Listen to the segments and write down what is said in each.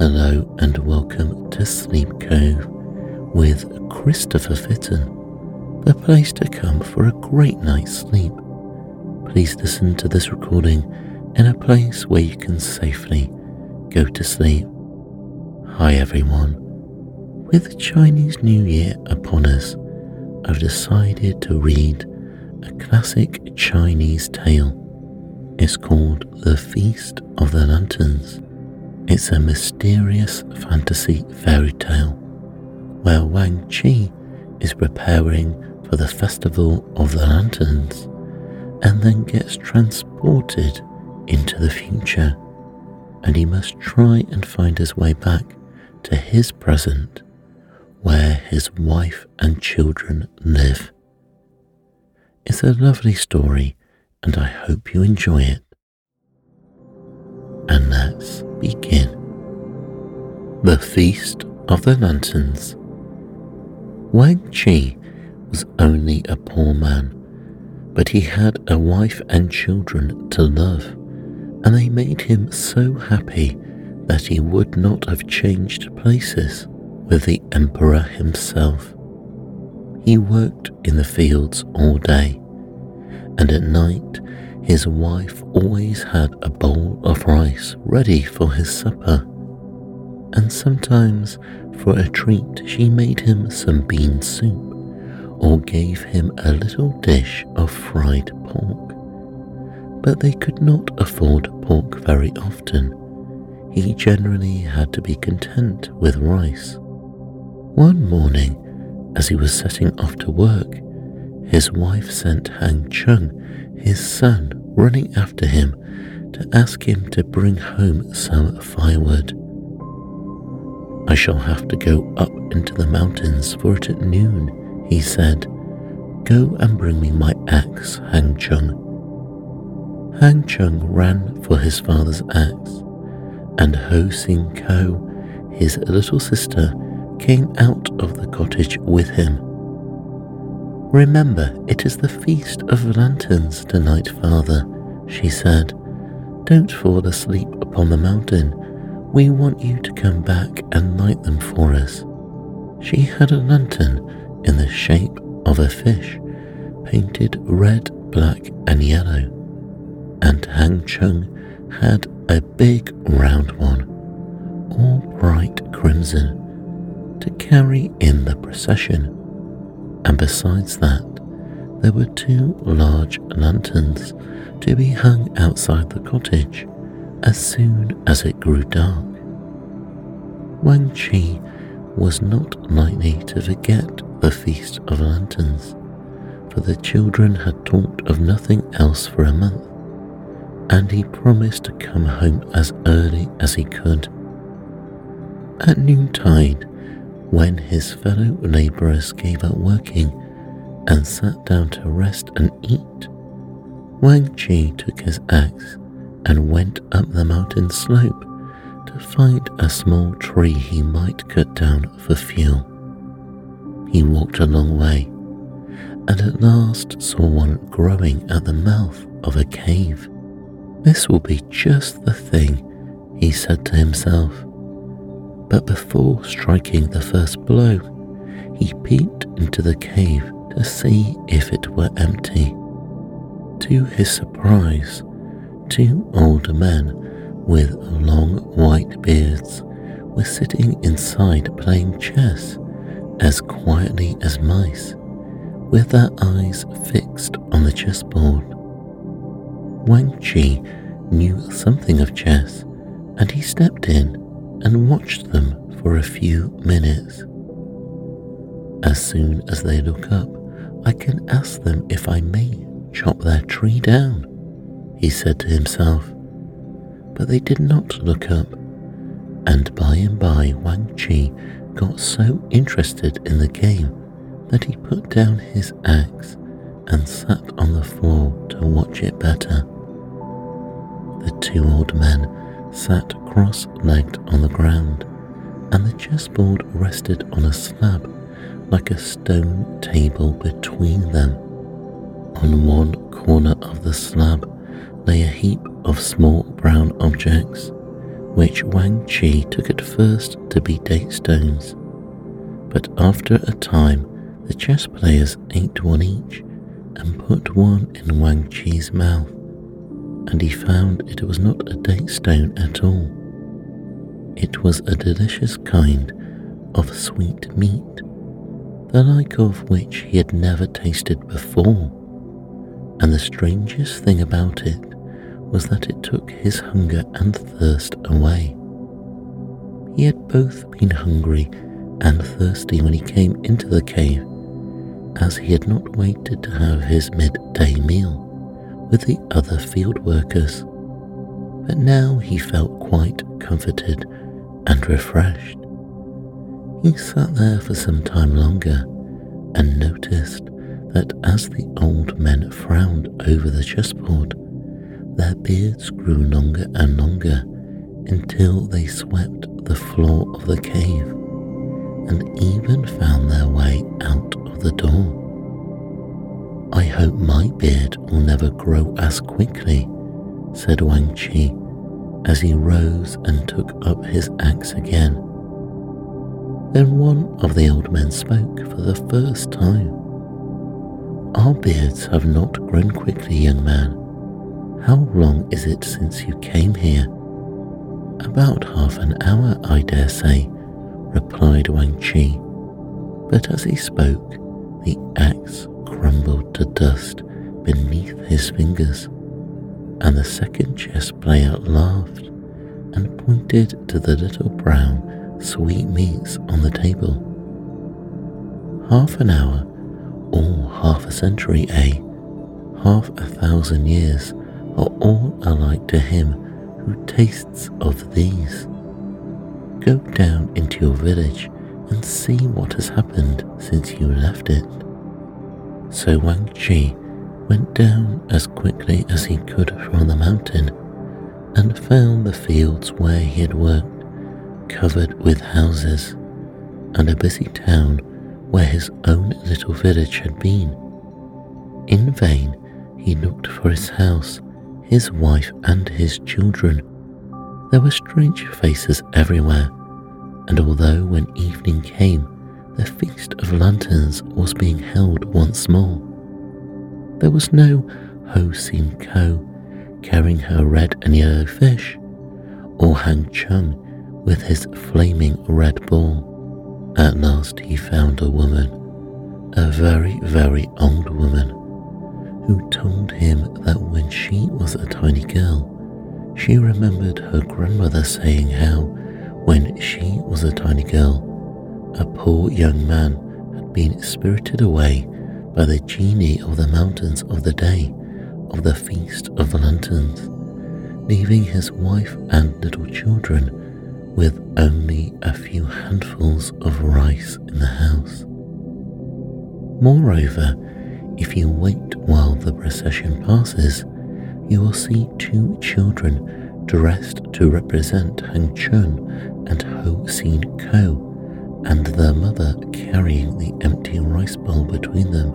Hello and welcome to Sleep Cove with Christopher Fitton, the place to come for a great night's sleep. Please listen to this recording in a place where you can safely go to sleep. Hi everyone. With the Chinese New Year upon us, I've decided to read a classic Chinese tale. It's called The Feast of the Lanterns. It's a mysterious fantasy fairy tale where Wang Chi is preparing for the Festival of the Lanterns and then gets transported into the future, and he must try and find his way back to his present where his wife and children live. It's a lovely story, and I hope you enjoy it. And let's begin. The Feast of the Lanterns. Wang Chi was only a poor man, but he had a wife and children to love, and they made him so happy that he would not have changed places with the Emperor himself. He worked in the fields all day, and at night his wife always had a bowl of rice ready for his supper, and sometimes for a treat she made him some bean soup or gave him a little dish of fried pork. But they could not afford pork very often. He generally had to be content with rice. One morning, as he was setting off to work, his wife sent Hang Chung, his son, running after him to ask him to bring home some firewood. I shall have to go up into the mountains for it at noon, he said. Go and bring me my axe, Hang Chung. Hang Chung ran for his father's axe, and Ho Sin Ko, his little sister, came out of the cottage with him. Remember, it is the Feast of Lanterns tonight, Father, she said. Don't fall asleep upon the mountain. We want you to come back and light them for us. She had a lantern in the shape of a fish, painted red, black, and yellow, and Hang Chung had a big round one, all bright crimson to carry in the procession, and besides that, there were two large lanterns to be hung outside the cottage as soon as it grew dark. Wang Chi was not likely to forget the Feast of Lanterns, for the children had talked of nothing else for a month, and he promised to come home as early as he could. At noontide, when his fellow labourers gave up working and sat down to rest and eat, Wang Chi took his axe and went up the mountain slope to find a small tree he might cut down for fuel. He walked a long way and at last saw one growing at the mouth of a cave. This will be just the thing, he said to himself but before striking the first blow, he peeped into the cave to see if it were empty. To his surprise, two old men with long white beards were sitting inside playing chess as quietly as mice, with their eyes fixed on the chessboard. Wang Chi knew something of chess, and he stepped in and watched them for a few minutes. As soon as they look up, I can ask them if I may chop their tree down, he said to himself. But they did not look up, and by and by Wang Chi got so interested in the game that he put down his axe and sat on the floor to watch it better. The two old men sat cross legged on the ground, and the chessboard rested on a slab like a stone table between them. On one corner of the slab lay a heap of small brown objects, which Wang Chi took at first to be date stones. But after a time, the chess players ate one each and put one in Wang Chi's mouth, and he found it was not a date stone at all. It was a delicious kind of sweet meat, the like of which he had never tasted before. And the strangest thing about it was that it took his hunger and thirst away. He had both been hungry and thirsty when he came into the cave, as he had not waited to have his midday meal with the other field workers. But now he felt quite comforted and refreshed. He sat there for some time longer and noticed that as the old men frowned over the chessboard, their beards grew longer and longer until they swept the floor of the cave and even found their way out of the door. I hope my beard will never grow as quickly, said Wang Chi as he rose and took up his axe again. Then one of the old men spoke for the first time. Our beards have not grown quickly, young man. How long is it since you came here? About half an hour, I dare say, replied Wang Chi. But as he spoke, the axe to dust beneath his fingers and the second chess player laughed and pointed to the little brown sweetmeats on the table. Half an hour, or half a century, eh? Half a thousand years are all alike to him who tastes of these. Go down into your village and see what has happened since you left it. So Wang Chi went down as quickly as he could from the mountain and found the fields where he had worked covered with houses and a busy town where his own little village had been. In vain he looked for his house, his wife, and his children. There were strange faces everywhere, and although when evening came, the Feast of Lanterns was being held once more, there was no Ho Sin Ko carrying her red and yellow fish, or Hang Chung with his flaming red ball. At last he found a woman, a very, very old woman, who told him that when she was a tiny girl, she remembered her grandmother saying how, when she was a tiny girl, a poor young man had been spirited away by the genie of the mountains of the day of the Feast of Lanterns, leaving his wife and little children with only a few handfuls of rice in the house. Moreover, if you wait while the procession passes, you will see two children dressed to represent Hang Chung and Ho Sin Ko and their mother carrying the empty rice bowl between them.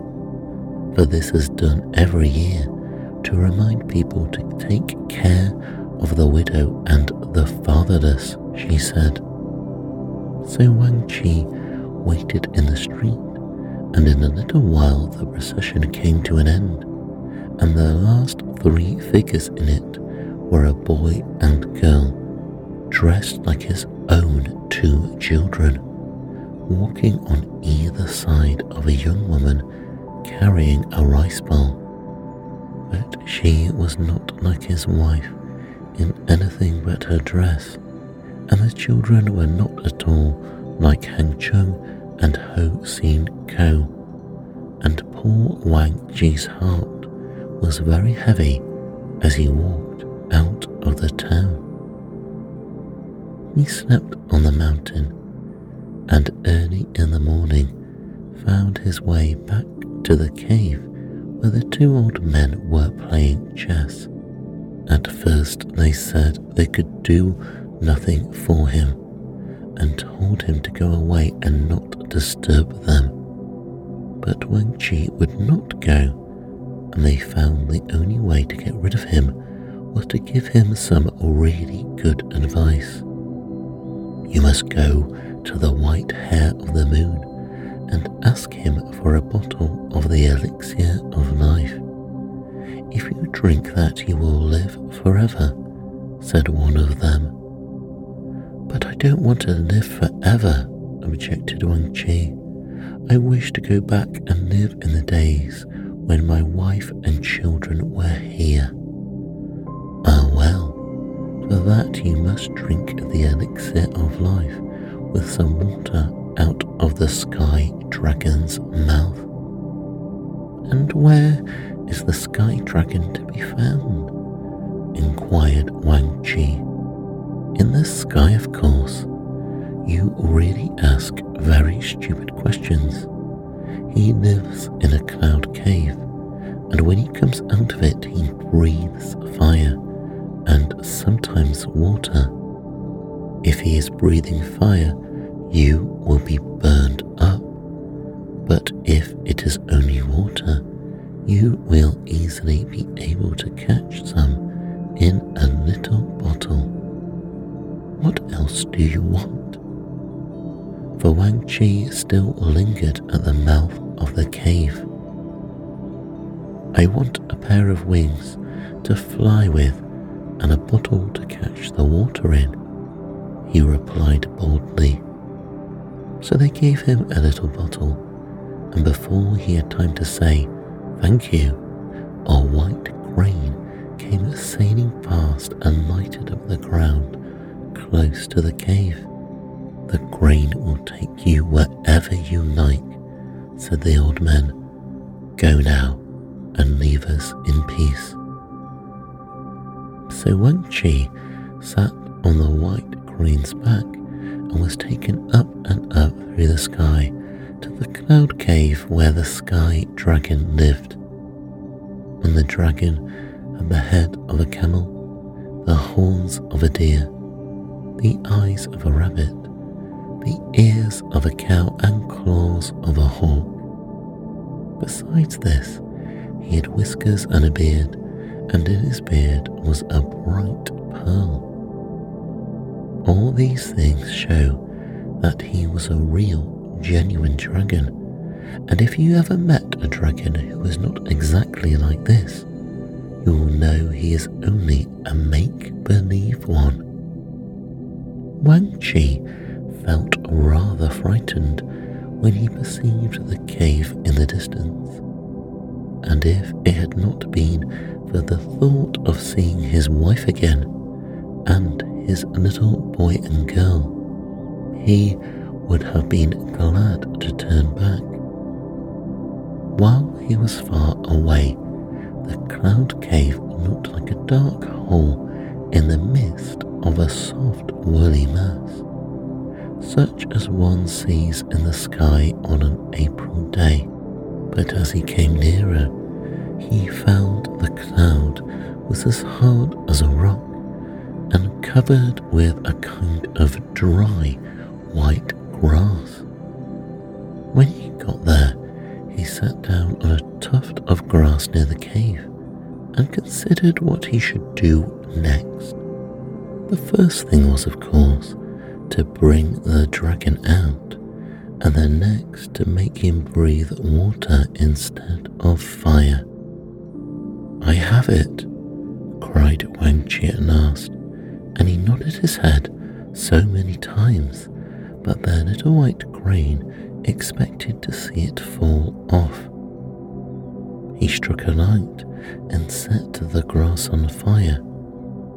For this is done every year to remind people to take care of the widow and the fatherless, she said. So Wang Chi waited in the street, and in a little while the procession came to an end, and the last three figures in it were a boy and girl, dressed like his own two children walking on either side of a young woman carrying a rice bowl. But she was not like his wife in anything but her dress, and the children were not at all like Hang Chung and Ho Sin Ko, and poor Wang Chi's heart was very heavy as he walked out of the town. He slept on the mountain and early in the morning found his way back to the cave where the two old men were playing chess. At first, they said they could do nothing for him and told him to go away and not disturb them. But Wang Chi would not go, and they found the only way to get rid of him was to give him some really good advice. You must go to the white hare of the moon and ask him for a bottle of the elixir of life. If you drink that, you will live forever, said one of them. But I don't want to live forever, objected Wang Chi. I wish to go back and live in the days when my wife and children were here. Ah, well, for that you must drink the elixir of life with some water out of the sky dragon's mouth. And where is the sky dragon to be found? inquired Wang Chi. In the sky, of course. You really ask very stupid questions. He lives in a cloud cave, and when he comes out of it, he breathes fire and sometimes water. If he is breathing fire, you will be burned up. But if it is only water, you will easily be able to catch some in a little bottle. What else do you want? For Wang Chi still lingered at the mouth of the cave. I want a pair of wings to fly with and a bottle to catch the water in, he replied boldly. So they gave him a little bottle, and before he had time to say, Thank you, a white crane came sailing past and lighted up the ground close to the cave. The crane will take you wherever you like, said the old man. Go now and leave us in peace. So Wang Chi sat on the white crane's back and was taken up and up through the sky to the cloud cave where the sky dragon lived. And the dragon had the head of a camel, the horns of a deer, the eyes of a rabbit, the ears of a cow, and claws of a hawk. Besides this, he had whiskers and a beard, and in his beard was a bright pearl. All these things show that he was a real, genuine dragon, and if you ever met a dragon who was not exactly like this, you will know he is only a make believe one. Wang Chi felt rather frightened when he perceived the cave in the distance, and if it had not been for the thought of seeing his wife again and his little boy and girl, he would have been glad to turn back. While he was far away, the cloud cave looked like a dark hole in the midst of a soft woolly mass, such as one sees in the sky on an April day. But as he came nearer, he found the cloud was as hard as a rock and covered with a kind of dry white grass. When he got there, he sat down on a tuft of grass near the cave and considered what he should do next. The first thing was, of course, to bring the dragon out, and then next to make him breathe water instead of fire. I have it, cried Wang Chi at last, and he nodded his head so many times, but the little white crane expected to see it fall off. He struck a light and set the grass on fire,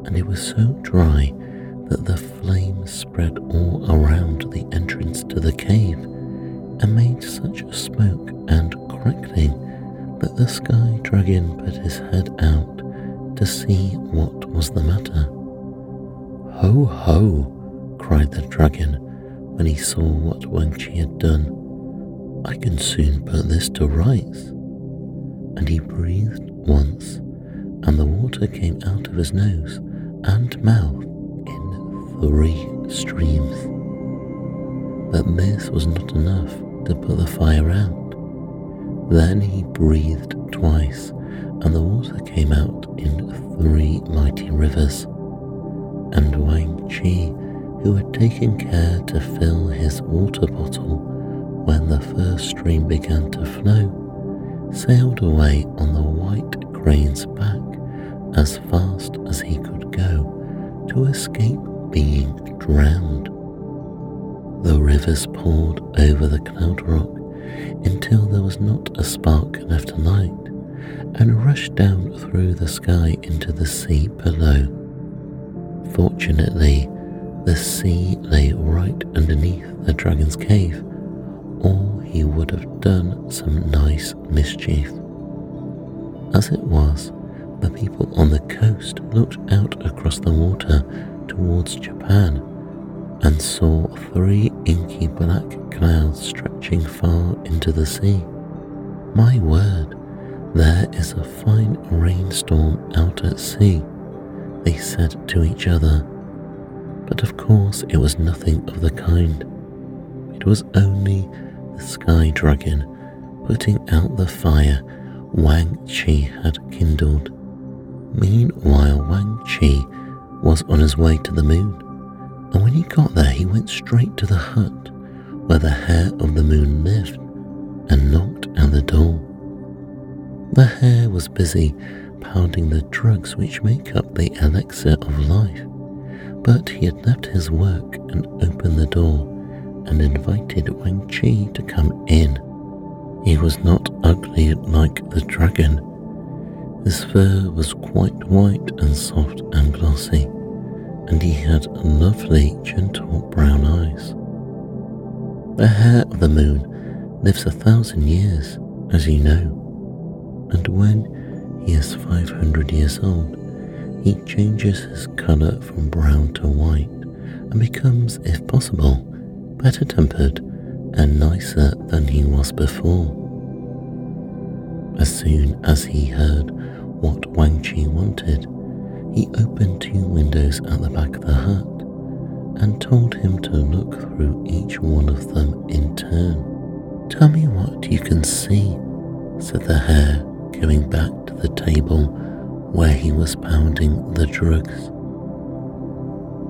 and it was so dry that the flames spread all around the entrance to the cave and made such a smoke and crackling that the sky dragon put his head out to see what was the matter. Ho ho! cried the dragon when he saw what Wang Chi had done. I can soon put this to rights. And he breathed once, and the water came out of his nose and mouth in three streams. But this was not enough to put the fire out. Then he breathed twice, and the water came out in three mighty rivers. And Wang Chi, who had taken care to fill his water bottle when the first stream began to flow, sailed away on the white crane's back as fast as he could go to escape being drowned. The rivers poured over the cloud rock until there was not a spark left to light and rushed down through the sky into the sea below. Fortunately, the sea lay right underneath the dragon's cave, or he would have done some nice mischief. As it was, the people on the coast looked out across the water towards Japan and saw three inky black clouds stretching far into the sea. My word, there is a fine rainstorm out at sea, they said to each other. But of course, it was nothing of the kind. It was only the sky dragon putting out the fire Wang Chi had kindled. Meanwhile, Wang Chi was on his way to the moon, and when he got there, he went straight to the hut where the hare of the moon lived and knocked at the door. The hare was busy pounding the drugs which make up the elixir of life, but he had left his work and opened the door and invited Wang Chi to come in. He was not ugly like the dragon his fur was quite white and soft and glossy, and he had lovely, gentle brown eyes. The hare of the moon lives a thousand years, as you know, and when he is 500 years old, he changes his colour from brown to white and becomes, if possible, better tempered and nicer than he was before. As soon as he heard what Wang Chi wanted, he opened two windows at the back of the hut and told him to look through each one of them in turn. Tell me what you can see, said the hare, going back to the table where he was pounding the drugs.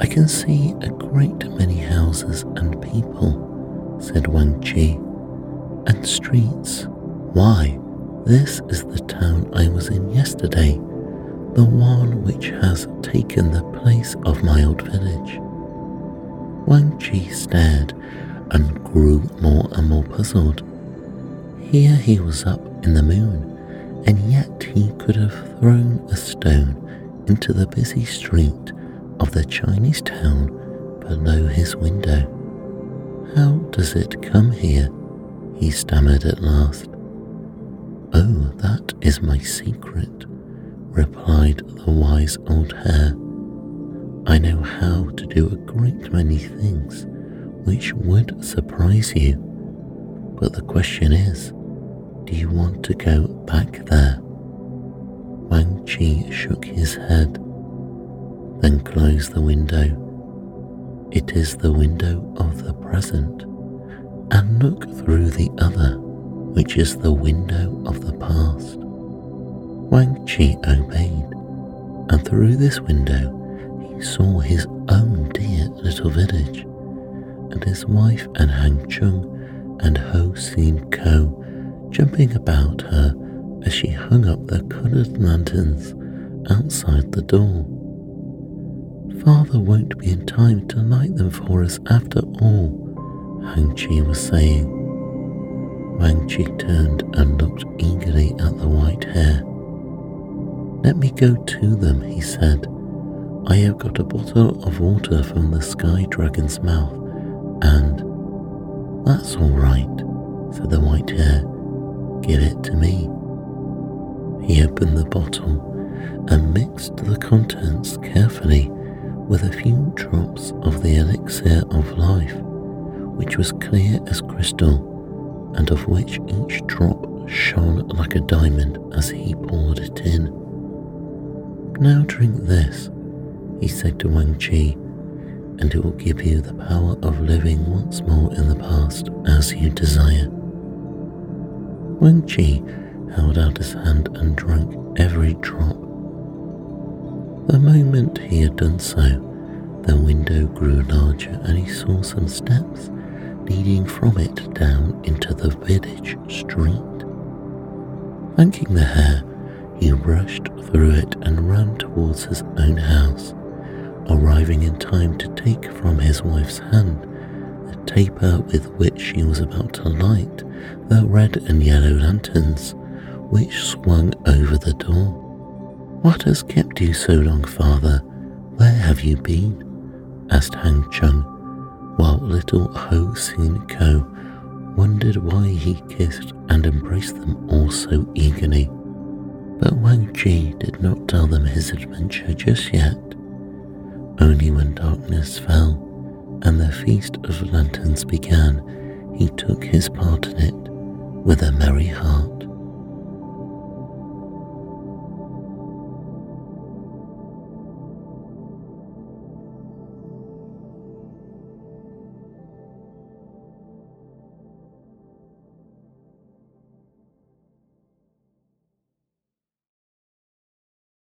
I can see a great many houses and people, said Wang Chi, and streets. Why? This is the town I was in yesterday, the one which has taken the place of my old village. Wang Chi stared and grew more and more puzzled. Here he was up in the moon, and yet he could have thrown a stone into the busy street of the Chinese town below his window. How does it come here? he stammered at last. Oh, that is my secret, replied the wise old hare. I know how to do a great many things which would surprise you. But the question is, do you want to go back there? Wang Chi shook his head, then closed the window. It is the window of the present, and look through the other which is the window of the past. Wang Chi obeyed, and through this window he saw his own dear little village, and his wife and Hang Chung and Ho Sin Ko jumping about her as she hung up the coloured lanterns outside the door. Father won't be in time to light them for us after all, Hang Chi was saying. Wang Chi turned and looked eagerly at the white hare. Let me go to them, he said. I have got a bottle of water from the sky dragon's mouth, and that's all right, said the white hare. Give it to me. He opened the bottle and mixed the contents carefully with a few drops of the elixir of life, which was clear as crystal and of which each drop shone like a diamond as he poured it in. Now drink this, he said to Wang Chi, and it will give you the power of living once more in the past as you desire. Wang Chi held out his hand and drank every drop. The moment he had done so, the window grew larger and he saw some steps leading from it down into the village street. Thanking the hare, he rushed through it and ran towards his own house, arriving in time to take from his wife's hand the taper with which she was about to light the red and yellow lanterns which swung over the door. What has kept you so long, father? Where have you been? asked Hang Chung, while little Ho Sin Ko wondered why he kissed and embraced them all so eagerly. But Wang Chi did not tell them his adventure just yet. Only when darkness fell and the Feast of Lanterns began, he took his part in it with a merry heart.